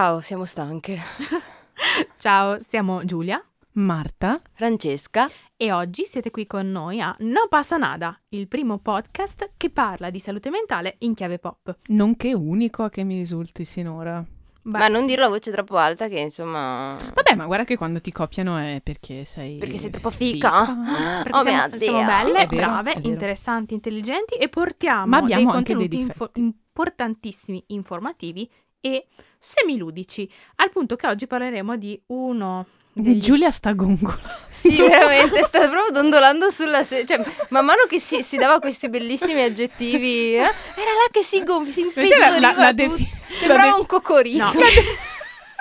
Ciao, siamo stanche. Ciao, siamo Giulia Marta. Francesca, e oggi siete qui con noi a No Passa Nada, il primo podcast che parla di salute mentale in chiave pop. Nonché unico a che mi risulti sinora. Beh, ma non dirlo a voce troppo alta che insomma... Vabbè, ma guarda che quando ti copiano è perché sei... Perché sei troppo fica? perché oh siamo, mia siamo belle, Sì, vero, brave, interessanti, intelligenti e portiamo Ma abbiamo anche dei dei contenuti info- importantissimi, informativi e semiludici, al punto che oggi parleremo di uno degli... Giulia sta gongolando. Sì, veramente, sta proprio dondolando sulla sedia. Cioè, man mano che si, si dava questi bellissimi aggettivi, eh, era là che si gonfia, si Vedete la- la- defi- Sembrava la de- un cocorito. No.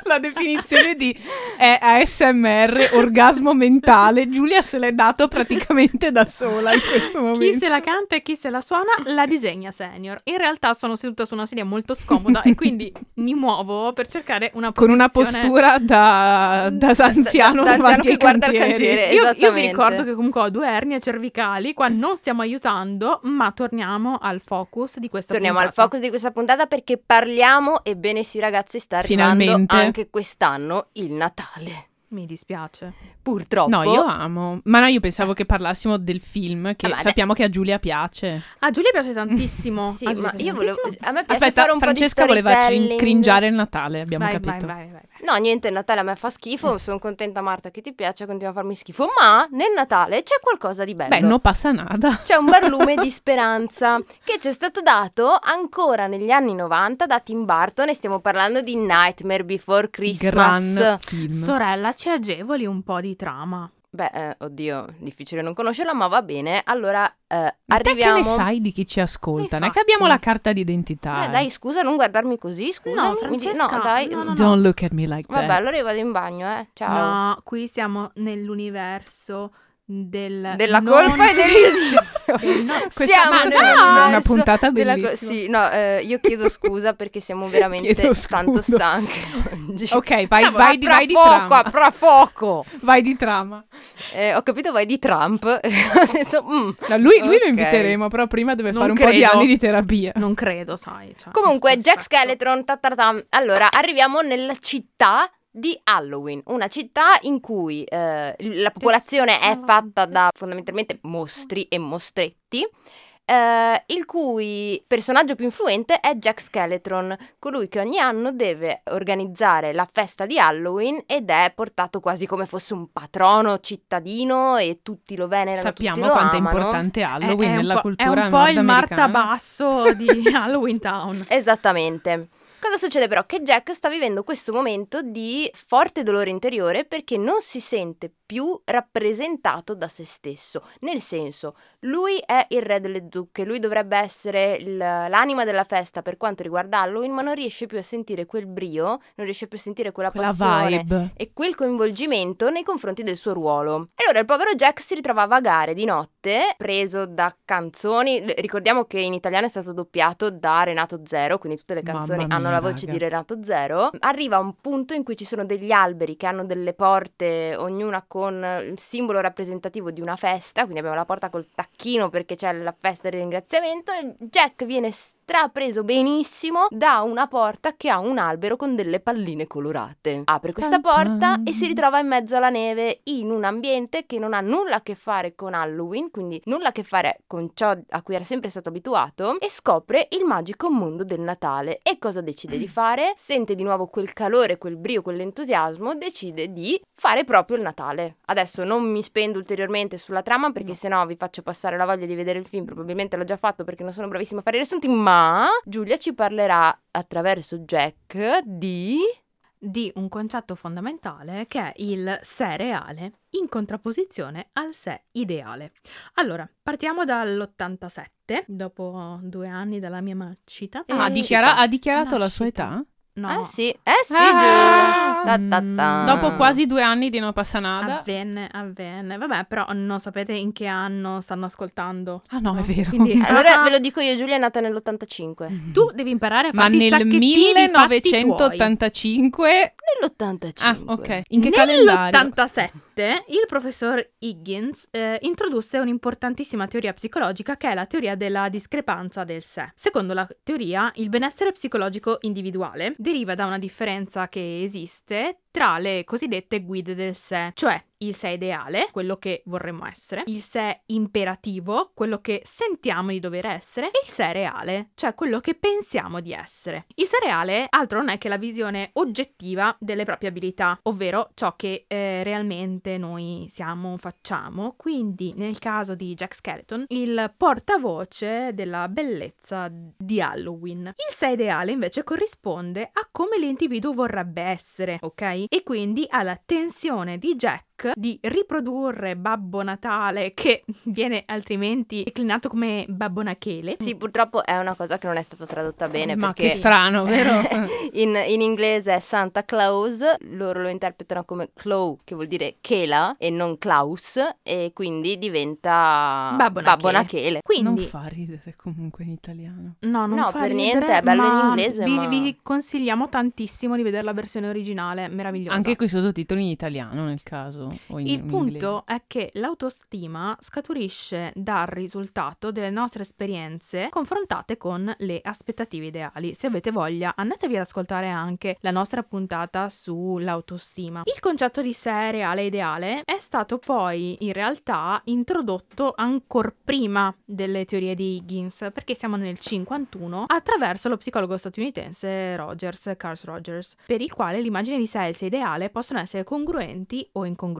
La definizione di è ASMR, orgasmo mentale. Giulia se l'è dato praticamente da sola in questo Chi momento. se la canta e chi se la suona la disegna senior. In realtà sono seduta su una sedia molto scomoda e quindi mi muovo per cercare una Con posizione... una postura da, da anziano Da- da davanti anziano guarda il cantieri. cantiere. Io, io vi Esattamente. ricordo che comunque ho due ernie cervicali, qua non stiamo aiutando, ma torniamo al focus di questa Torniamo al puntata. focus di questa puntata perché parliamo, ebbene sì ragazzi, sta arrivando Finalmente. anche quest'anno il Natale. Mi dispiace. Purtroppo. No, io amo. Ma no, io pensavo che parlassimo del film, che Ah, sappiamo che a Giulia piace. A Giulia piace tantissimo. Sì, A Giulia ma piace io volevo... A me piace Aspetta, fare un Francesca po' di voleva cringiare il Natale, abbiamo vai, capito. Vai, vai, vai, vai. No, niente, il Natale a me fa schifo, sono contenta Marta che ti piace, continua a farmi schifo, ma nel Natale c'è qualcosa di bello. Beh, non passa nada. C'è un barlume di speranza che ci è stato dato ancora negli anni 90 da Tim Burton e stiamo parlando di Nightmare Before Christmas. Gran film. Sorella, ci agevoli un po' di trama. Beh, eh, oddio, difficile non conoscerla, ma va bene. Allora, eh, Ma te arriviamo... che ne sai di chi ci ascolta? Non è che abbiamo la carta d'identità. Eh, eh. dai, scusa, non guardarmi così, scusa. No, Francesca, no, dai. no, no, no. Don't look at me like that. Vabbè, allora io vado in bagno, eh. Ciao. No, qui siamo nell'universo del... Della non- colpa e del del no- Questa Siamo nell'universo una puntata della co- bellissima. sì, no, eh, io chiedo scusa perché siamo veramente tanto scusa. stanche oggi. Ok, vai, Siamo vai, di, vai di fuoco, trama. a pra fuoco. Vai di trama. Eh, ho capito, vai di Trump. ho detto, mm. No, lui, lui Ok. lo inviteremo, però prima deve Non fare un po' di credo. anni di terapia. Non credo, sai. cioè, Comunque, Jack. Skeleton. ta ta tam. Allora, arriviamo nella città di Halloween, una città in cui eh, la popolazione è fatta da fondamentalmente mostri e mostretti. eh, il cui personaggio più influente è Jack Skeleton, colui che ogni anno deve organizzare la festa di Halloween ed è portato quasi come fosse un patrono cittadino e tutti lo venerano, Sappiamo tutti lo quanto amano. è importante È- Halloween è un nella cultura È un po' il. Marta Basso di Halloween Town. Esattamente. Cosa succede però? Che Jack sta vivendo questo momento di forte dolore interiore perché non si sente più rappresentato da se stesso. Nel senso, lui è il re delle zucche, lui dovrebbe essere il- l'anima della festa per quanto riguarda Halloween, ma non riesce più a sentire quel brio, non riesce più a sentire quella, Quella passione vibe. e quel coinvolgimento nei confronti del suo ruolo. E allora il povero Jack si ritrova a vagare di notte, preso da canzoni. Ricordiamo che in italiano è stato doppiato da Renato Zero, quindi tutte le canzoni mia, hanno la voce raga. di Renato Zero. Arriva a un punto in cui ci sono degli alberi che hanno delle porte, ognuna con il simbolo rappresentativo di una festa. Quindi abbiamo la porta col tacchino perché c'è la festa del ringraziamento. E Jack viene strapreso benissimo da una porta che ha un albero con delle palline colorate. Apre questa porta e si ritrova in mezzo alla neve in un ambiente che non ha nulla a che fare con Halloween, quindi nulla a che fare con ciò a cui era sempre stato abituato e scopre il magico mondo del Natale. E cosa decide di fare? Sente di nuovo quel calore, quel brio, quell'entusiasmo, decide di fare proprio il Natale. Adesso non mi spendo ulteriormente sulla trama perché No. sennò vi faccio passare la voglia di vedere il film, probabilmente l'ho già fatto perché non sono bravissima a fare i riassunti, ma Giulia ci parlerà attraverso Jack di di un concetto fondamentale che è il sé reale in contrapposizione al sé ideale. Allora, partiamo dall'87, dopo due anni dalla mia nascita. Ah, ha, E- dichiara- ha dichiarato la Nascita. sua età? No, Eh sì, eh sì, Ah! Ta ta ta. Mm. Dopo quasi due anni di non passa nada. avvenne, avvenne. Vabbè, però non sapete in che anno stanno ascoltando. Ah no, è vero. Quindi- Allora Ah. ve lo dico io, Giulia è nata nell'85. Tu devi imparare a Ma farti i nel sacchettini fatti tuoi. 1985 Nell'85. Ah, ok. In che calendario? Nell'87 2007 il professor Higgins eh, introdusse un'importantissima teoria psicologica che è la teoria della discrepanza del sé. Secondo la teoria, il benessere psicologico individuale deriva da una differenza che esiste tra le cosiddette guide del sé, cioè il sé ideale, quello che vorremmo essere, il sé imperativo, quello che sentiamo di dover essere, e il sé reale, cioè quello che pensiamo di essere. Il sé reale altro non è che la visione oggettiva delle proprie abilità, ovvero ciò che eh, realmente noi siamo, facciamo, quindi nel caso di Jack Skeleton, il portavoce della bellezza di Halloween. Il sé ideale invece corrisponde a come l'individuo vorrebbe essere, ok? E quindi alla tensione di Jack di riprodurre Babbo Natale, che viene altrimenti declinato come Babbo Nachele. Sì, purtroppo è una cosa che non è stata tradotta bene Ma perché che strano, vero? in, in inglese è Santa Claus, loro lo interpretano come Clow, che vuol dire Chela e non Klaus, e quindi diventa Babbo Babbo Nachele. Nachele. non Quindi, fa ridere comunque in italiano. no, non No, fa per ridere, niente, è bello in inglese, Vi, ma- vi consigliamo tantissimo di vedere la versione originale, meravigliosa. Anche coi sottotitoli in italiano nel caso. O in, Il in punto inglese. è che l'autostima scaturisce dal risultato delle nostre esperienze confrontate con le aspettative ideali. Se avete voglia, andatevi ad ascoltare anche la nostra puntata sull'autostima. Il concetto di sé reale e ideale è stato poi in realtà introdotto ancora prima delle teorie di Higgins, perché siamo nel 51, attraverso lo psicologo statunitense Rogers, Carl Rogers, per il quale l'immagine di sé e il sé ideale possono essere congruenti o incongruenti.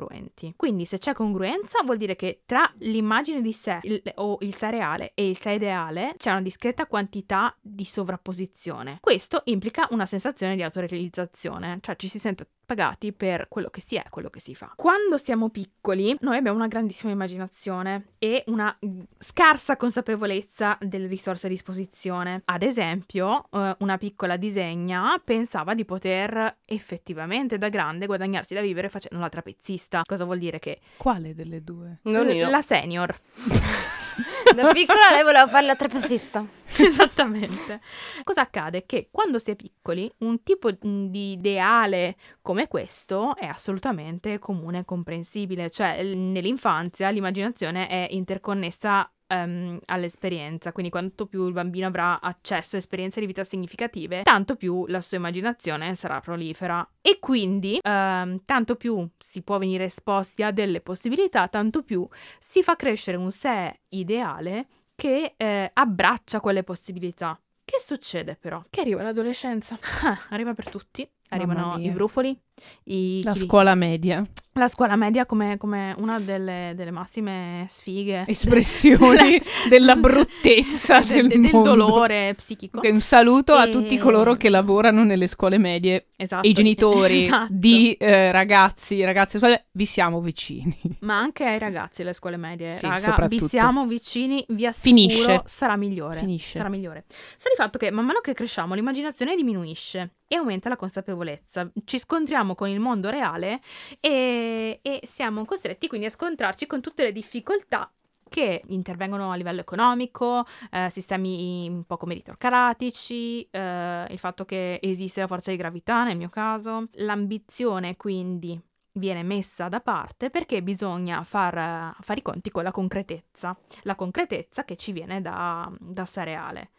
Quindi se c'è congruenza vuol dire che tra l'immagine di sé il- o il sé reale e il sé ideale c'è una discreta quantità di sovrapposizione. Questo implica una sensazione di autorealizzazione, cioè ci si sente pagati per quello che si è, quello che si fa. Quando siamo piccoli, noi abbiamo una grandissima immaginazione e una mm, scarsa consapevolezza delle risorse a disposizione. Ad esempio, eh, una piccola disegna pensava di poter effettivamente da grande guadagnarsi da vivere facendo la trapezzista. Cosa vuol dire che Quale delle due? Non io. la senior Da piccola lei voleva fare la trapezista. Esattamente. Cosa accade? Che quando si è piccoli, un tipo mm, di ideale come questo è assolutamente comune e comprensibile. Cioè, nell'infanzia l'immaginazione è interconnessa ehm, all'esperienza, quindi quanto più il bambino avrà accesso a esperienze di vita significative, tanto più la sua immaginazione sarà prolifera. E quindi, ehm, tanto più si può venire esposti a delle possibilità, tanto più si fa crescere un sé ideale che eh, abbraccia quelle possibilità. Che succede però? Che arriva l'adolescenza. Ah, arriva per tutti. Arrivano i brufoli, i La scuola media. La scuola media come, come una delle, delle massime sfighe. Espressioni della bruttezza del, del, del dolore psichico. Ok, un saluto a E- tutti coloro che lavorano nelle scuole medie Esatto. i genitori Esatto. di eh, ragazzi, ragazze scuole, vi siamo vicini. Ma anche ai ragazzi alle scuole medie. Sì, Raga, vi siamo vicini, vi assicuro, Finisce. sarà migliore. Finisce. Sarà migliore. Sta di fatto che man mano che cresciamo l'immaginazione diminuisce e aumenta la consapevolezza. Ci scontriamo con il mondo reale e, e siamo costretti quindi a scontrarci con tutte le difficoltà che intervengono a livello economico, eh, sistemi un po' come meritocratici, eh, il fatto che esiste la forza di gravità nel mio caso, l'ambizione quindi viene messa da parte perché bisogna far, eh, fare i conti con la concretezza, la concretezza che ci viene da, da sé reale.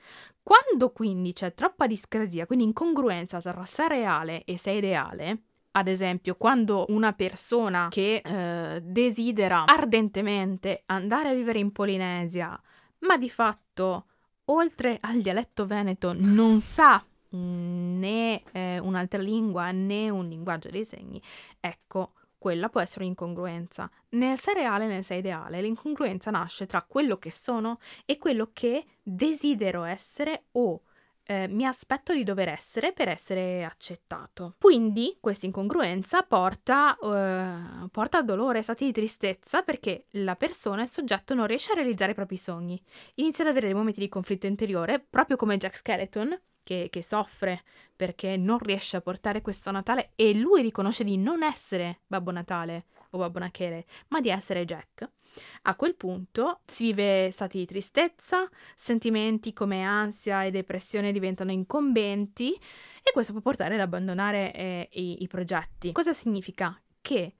Quando quindi c'è troppa discrasia, quindi incongruenza tra sé reale e sé ideale, ad esempio, quando una persona che eh, desidera ardentemente andare a vivere in Polinesia, ma di fatto, oltre al dialetto veneto, non sa né eh, un'altra lingua né un linguaggio dei segni, ecco, quella può essere un'incongruenza. Nel sé reale e nel sé ideale, l'incongruenza nasce tra quello che sono e quello che desidero essere o eh, mi aspetto di dover essere per essere accettato. Quindi questa incongruenza porta, eh, porta a dolore, stati di tristezza perché la persona, il soggetto, non riesce a realizzare i propri sogni. Inizia ad avere dei momenti di conflitto interiore, proprio come Jack Skeleton, che, che soffre perché non riesce a portare questo Natale e lui riconosce di non essere Babbo Natale o Babbo Nachele, ma di essere Jack. A quel punto si vive stati di tristezza, sentimenti come ansia e depressione diventano incombenti e questo può portare ad abbandonare eh, i, i progetti. Cosa significa? Che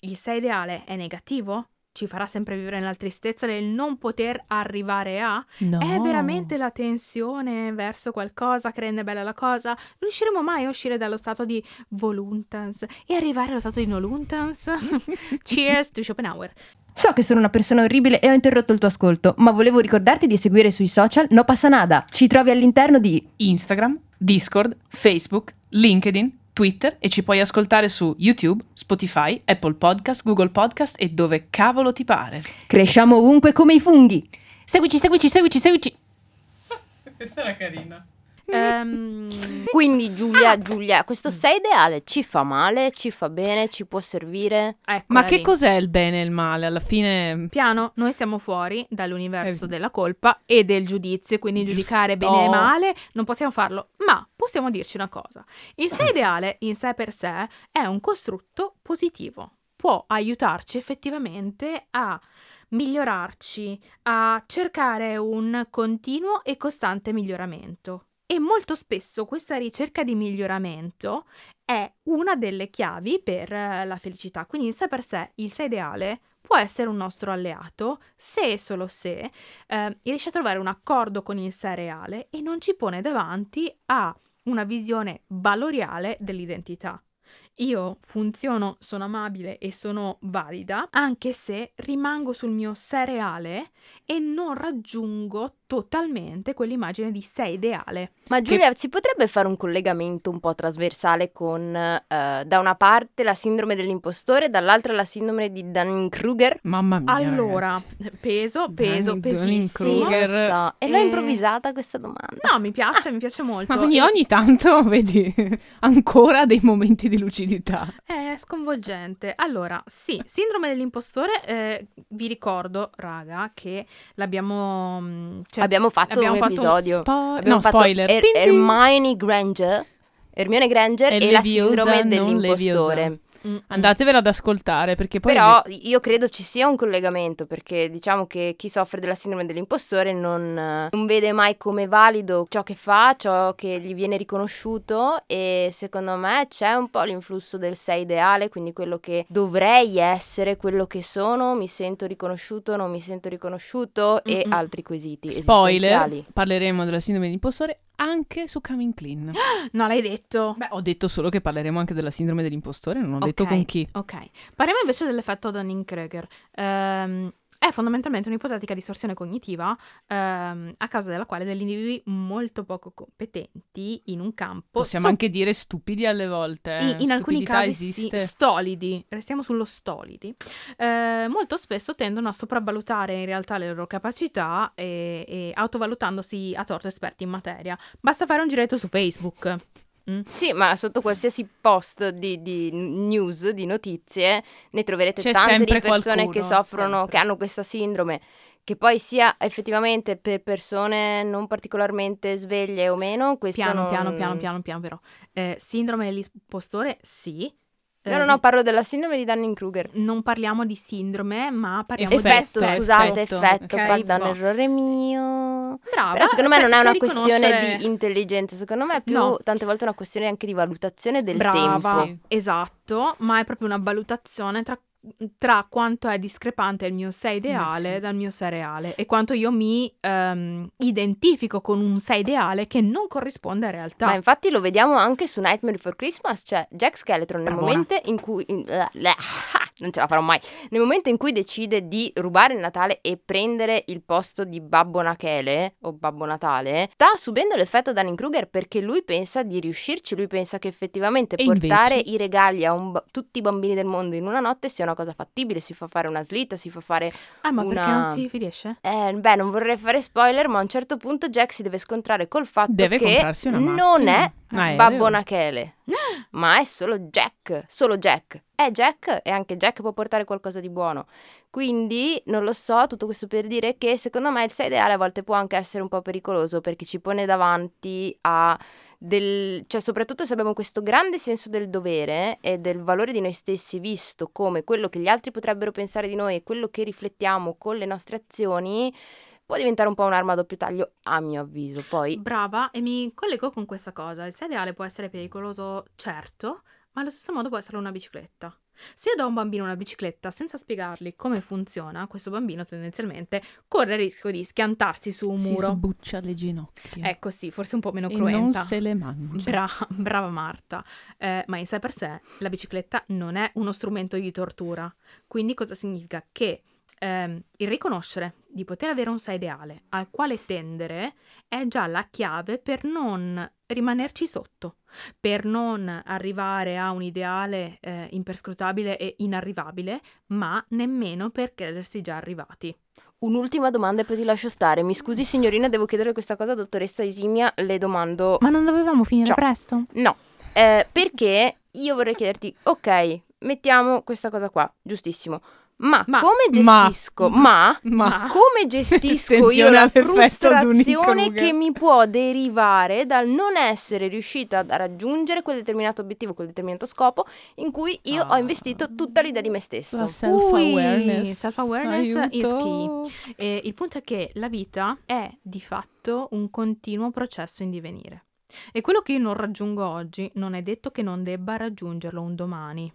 il sé ideale è negativo? Ci farà sempre vivere nella tristezza del non poter arrivare a? No. È veramente la tensione verso qualcosa che rende bella la cosa? Riusciremo mai a uscire dallo stato di voluntans e arrivare allo stato di noluntans? Cheers to Schopenhauer. So che sono una persona orribile e ho interrotto il tuo ascolto, ma volevo ricordarti di seguire sui social No Passa Nada. Ci trovi all'interno di Instagram, Discord, Facebook, LinkedIn, Twitter e ci puoi ascoltare su YouTube, Spotify, Apple Podcast, Google Podcast e dove cavolo ti pare. Cresciamo ovunque come i funghi. Seguici, seguici, seguici, seguici. Questa era carina. Ehm, Quindi Giulia, Giulia, questo sei ideale ci fa male, ci fa bene, ci può servire. eccola Ma che lì. cos'è il bene e il male? Alla fine... Piano, noi siamo fuori dall'universo Eh. della colpa e del giudizio, quindi Giusto. giudicare bene e male non possiamo farlo, ma possiamo dirci una cosa. Il sé ideale in sé per sé è un costrutto positivo, può aiutarci effettivamente a migliorarci, a cercare un continuo e costante miglioramento. E molto spesso questa ricerca di miglioramento è una delle chiavi per eh, la felicità. Quindi in sé per sé il sé ideale può essere un nostro alleato se e solo se eh, riesce a trovare un accordo con il sé reale e non ci pone davanti a una visione valoriale dell'identità. Io funziono, sono amabile e sono valida, anche se rimango sul mio sé reale e non raggiungo totalmente quell'immagine di sé ideale. Ma Giulia, si potrebbe fare un collegamento un po' trasversale con eh, da una parte la sindrome dell'impostore e dall'altra la sindrome di Dunning-Kruger? Mamma mia, Allora, ragazzi. peso, peso, Dunning- pesissimo. Dunning-Kruger. Sì, lo so. E l'ho Eh, improvvisata questa domanda. No, mi piace, mi piace molto. Ma ogni, E- ogni tanto, vedi, ancora dei momenti di lucidità. È sconvolgente. Allora, sì, sindrome dell'impostore, eh, vi ricordo, raga, che l'abbiamo... mm, cioè, abbiamo fatto abbiamo un fatto episodio. Spo- abbiamo no, fatto spoiler. Er-. Hermione Granger, Hermione Granger È e la sindrome dell'impostore. Leviosa. mm, mm. Andatevela ad ascoltare perché poi... Però io credo ci sia un collegamento perché diciamo che chi soffre della sindrome dell'impostore non, eh, non vede mai come valido ciò che fa, ciò che gli viene riconosciuto e secondo me c'è un po' l'influsso del sé ideale, quindi quello che dovrei essere, quello che sono, mi sento riconosciuto, non mi sento riconosciuto e Mm-mm. altri quesiti Spoiler, parleremo della sindrome dell'impostore anche su Coming Clean. No, l'hai detto. Beh, ho detto solo che parleremo anche della sindrome dell'impostore, non ho detto Ok. con chi. Ok, parliamo invece dell'effetto Dunning-Kruger. Ehm, è fondamentalmente un'ipotetica distorsione cognitiva ehm, a causa della quale degli individui molto poco competenti in un campo Possiamo so- anche dire stupidi alle volte. in, in alcuni casi esiste. sì, stolidi, restiamo sullo stolidi, eh, molto spesso tendono a sopravvalutare in realtà le loro capacità e, e autovalutandosi a torto esperti in materia. Basta fare un giretto su Facebook. Mm. Sì, ma sotto qualsiasi post di, di news, di notizie, ne troverete C'è tante di persone qualcuno, che soffrono, sempre. che hanno questa sindrome, che poi sia effettivamente per persone non particolarmente sveglie o meno, questo Piano, non... piano, piano, piano, piano, però. Eh, sindrome dell'impostore, sì. No, no, no, parlo della sindrome di Dunning-Kruger. Non parliamo di sindrome, ma parliamo Effetto, di scusate, effetto, effetto, ok, pardon, boh. errore mio. Brava, Però secondo me non è una questione riconoscere- di intelligenza, secondo me è più No. tante volte una questione anche di valutazione del Brava, tempo. Sì. esatto, ma è proprio una valutazione tra, tra quanto è discrepante il mio sé ideale sì. dal mio sé reale e quanto io mi ehm, identifico con un sé ideale che non corrisponde a realtà. Ma infatti lo vediamo anche su Nightmare Before Christmas, cioè Jack Skeleton nel momento in cui... in- eh, le- ah, non ce la farò mai. Nel momento in cui decide di rubare il Natale e prendere il posto di Babbo Nachele o Babbo Natale, sta subendo l'effetto Dunning-Kruger perché lui pensa di riuscirci, lui pensa che effettivamente E portare invece? i regali a un tutti i bambini del mondo in una notte sia una cosa fattibile, si fa fare una slitta, si fa fare ah, ma perché una- non si riesce? eh, beh, non vorrei fare spoiler, ma a un certo punto Jack si deve scontrare col fatto Deve che una non è aereo. Babbo Nachele, ma è solo Jack, solo Jack. È Jack e anche Jack può portare qualcosa di buono. Quindi, non lo so, tutto questo per dire che secondo me il sé ideale a volte può anche essere un po' pericoloso perché ci pone davanti a del, cioè soprattutto se abbiamo questo grande senso del dovere e del valore di noi stessi visto come quello che gli altri potrebbero pensare di noi e quello che riflettiamo con le nostre azioni, può diventare un po' un'arma a doppio taglio, a mio avviso. Poi, Brava, e mi collego con questa cosa. Il sé ideale può essere pericoloso, certo, ma allo stesso modo può essere una bicicletta. Se do a un bambino una bicicletta senza spiegargli come funziona, questo bambino tendenzialmente corre il rischio di schiantarsi su un Si muro. sbuccia le ginocchia. Ecco sì, forse un po' meno e non cruenta. se le mangia. Bra- brava Marta, Eh, ma in sé per sé la bicicletta non è uno strumento di tortura. Quindi cosa significa? Che ehm, il riconoscere di poter avere un sé ideale al quale tendere è già la chiave per non rimanerci sotto, per non arrivare a un ideale eh, imperscrutabile e inarrivabile, ma nemmeno per credersi già arrivati. Un'ultima domanda e poi ti lascio stare. Mi scusi signorina, devo chiedere questa cosa, dottoressa Isimia, le domando... Ma non dovevamo finire Ciao. presto? No, eh, perché io vorrei chiederti, ok, mettiamo questa cosa qua, giustissimo. Ma, Ma- come gestisco? Ma, Ma come gestisco io la frustrazione che mi può derivare dal non essere riuscita a raggiungere quel determinato obiettivo, quel determinato scopo in cui io ho Ah. investito tutta l'idea di me stesso? La self-awareness. Ui, self-awareness is Aiuto. E il punto è che la vita è di fatto un continuo processo in divenire. E quello che io non raggiungo oggi non è detto che non debba raggiungerlo un domani.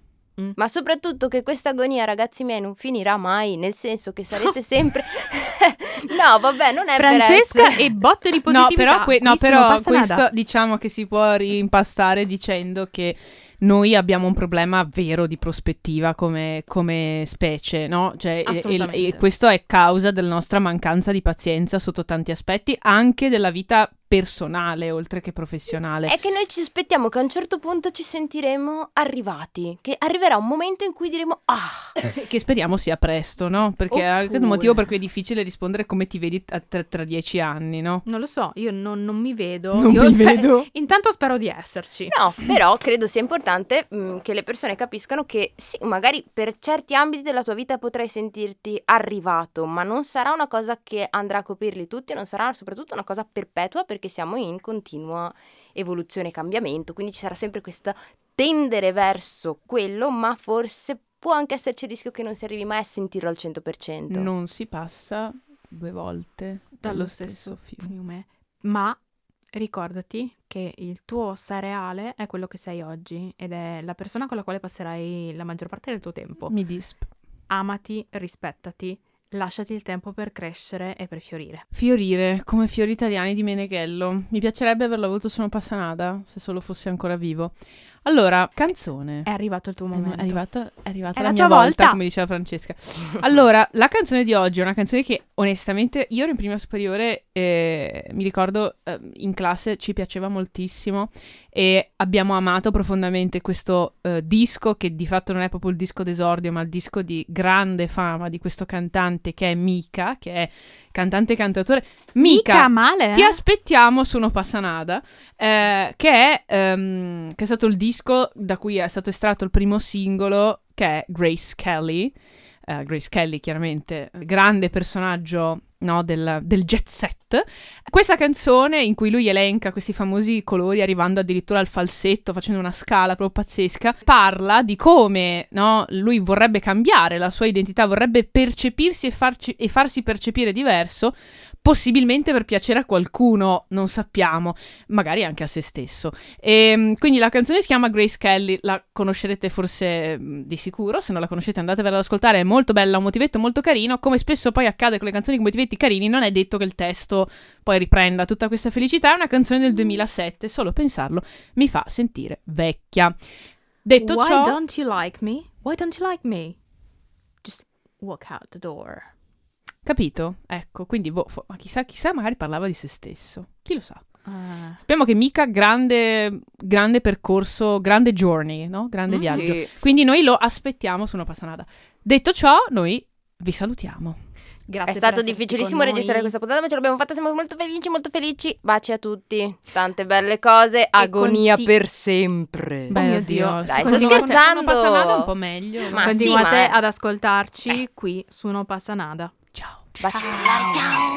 Ma soprattutto che questa agonia, ragazzi miei, non finirà mai, nel senso che sarete sempre... no, vabbè, non è Francesca e botte di No, positività. però, que- no, però passa nada. questo diciamo che si può rimpastare dicendo che noi abbiamo un problema vero di prospettiva come, come specie, no? Cioè, e- e questo è causa della nostra mancanza di pazienza sotto tanti aspetti, anche della vita personale oltre che professionale. È che noi ci aspettiamo che a un certo punto ci sentiremo arrivati, che arriverà un momento in cui diremo ah, Che speriamo sia presto, no? Perché è anche un Oppure- motivo per cui è difficile rispondere come ti vedi tra, tra dieci anni, no? Non lo so, io non, non mi vedo. Non Io mi spe- vedo. Intanto spero di esserci. No, però credo sia importante mh, che le persone capiscano che sì, magari per certi ambiti della tua vita potrai sentirti arrivato, ma non sarà una cosa che andrà a coprirli tutti, non sarà soprattutto una cosa perpetua perché siamo in continua evoluzione e cambiamento, quindi ci sarà sempre questo tendere verso quello, ma forse può anche esserci il rischio che non si arrivi mai a sentirlo al 100%. Non si passa due volte dallo stesso fiume. fiume. Ma ricordati che il tuo sé reale è quello che sei oggi ed è la persona con la quale passerai la maggior parte del tuo tempo. Mi disp. Amati, rispettati, lasciati il tempo per crescere e per fiorire. Fiorire come fiori italiani di Meneghello. Mi piacerebbe averlo avuto su una passanada, se solo fosse ancora vivo. Allora, canzone. È arrivato il tuo Eh, momento. È arrivata, è arrivata È la, la mia volta, volta. come diceva Francesca. Allora, la canzone di oggi è una canzone che onestamente io ero in prima superiore e mi ricordo eh, in classe ci piaceva moltissimo e abbiamo amato profondamente questo eh, disco che di fatto non è proprio il disco d'esordio ma il disco di grande fama di questo cantante che è Mika, che è cantante e cantatore. Mika, Mica male, ti eh? aspettiamo su No Passanada, eh, che, è, ehm, che è stato il disco da cui è stato estratto il primo singolo, che è Grace Kelly. Eh, Grace Kelly, chiaramente, grande personaggio no, del, del jet set. Questa canzone in cui lui elenca questi famosi colori, arrivando addirittura al falsetto, facendo una scala proprio pazzesca, parla di come no, lui vorrebbe cambiare la sua identità, vorrebbe percepirsi e, farci- e farsi percepire diverso, possibilmente per piacere a qualcuno, non sappiamo, magari anche a se stesso. E, quindi la canzone si chiama Grace Kelly, la conoscerete forse mh, di sicuro, se non la conoscete andatevela ad ascoltare, è molto bella, un motivetto molto carino, come spesso poi accade con le canzoni con motivetti carini, non è detto che il testo poi riprenda tutta questa felicità, è una canzone del 2007, solo pensarlo mi fa sentire vecchia. Detto Why ciò, don't you like me? Why don't you like me? Just walk out the door. Capito? Ecco, quindi boh, fo- ma chissà, chissà, magari parlava di se stesso, chi lo sa. Ah. Sappiamo che Mika grande, grande percorso, grande journey, no? Grande Mm, viaggio. Sì. Quindi noi lo aspettiamo su una passanada. Detto ciò, noi vi salutiamo. Grazie È stato difficilissimo registrare questa puntata, ma ce l'abbiamo fatta, siamo molto felici, molto felici. Baci a tutti, tante belle cose, agonia conti- per sempre. Beh, mio Dio. oddio, Dai, sto continuate- scherzando. Una passanada è un po' meglio. Ma no? sì, Continuate ma ad ascoltarci qui su No Passa Nada. Ciao. Baci ciao. ciao.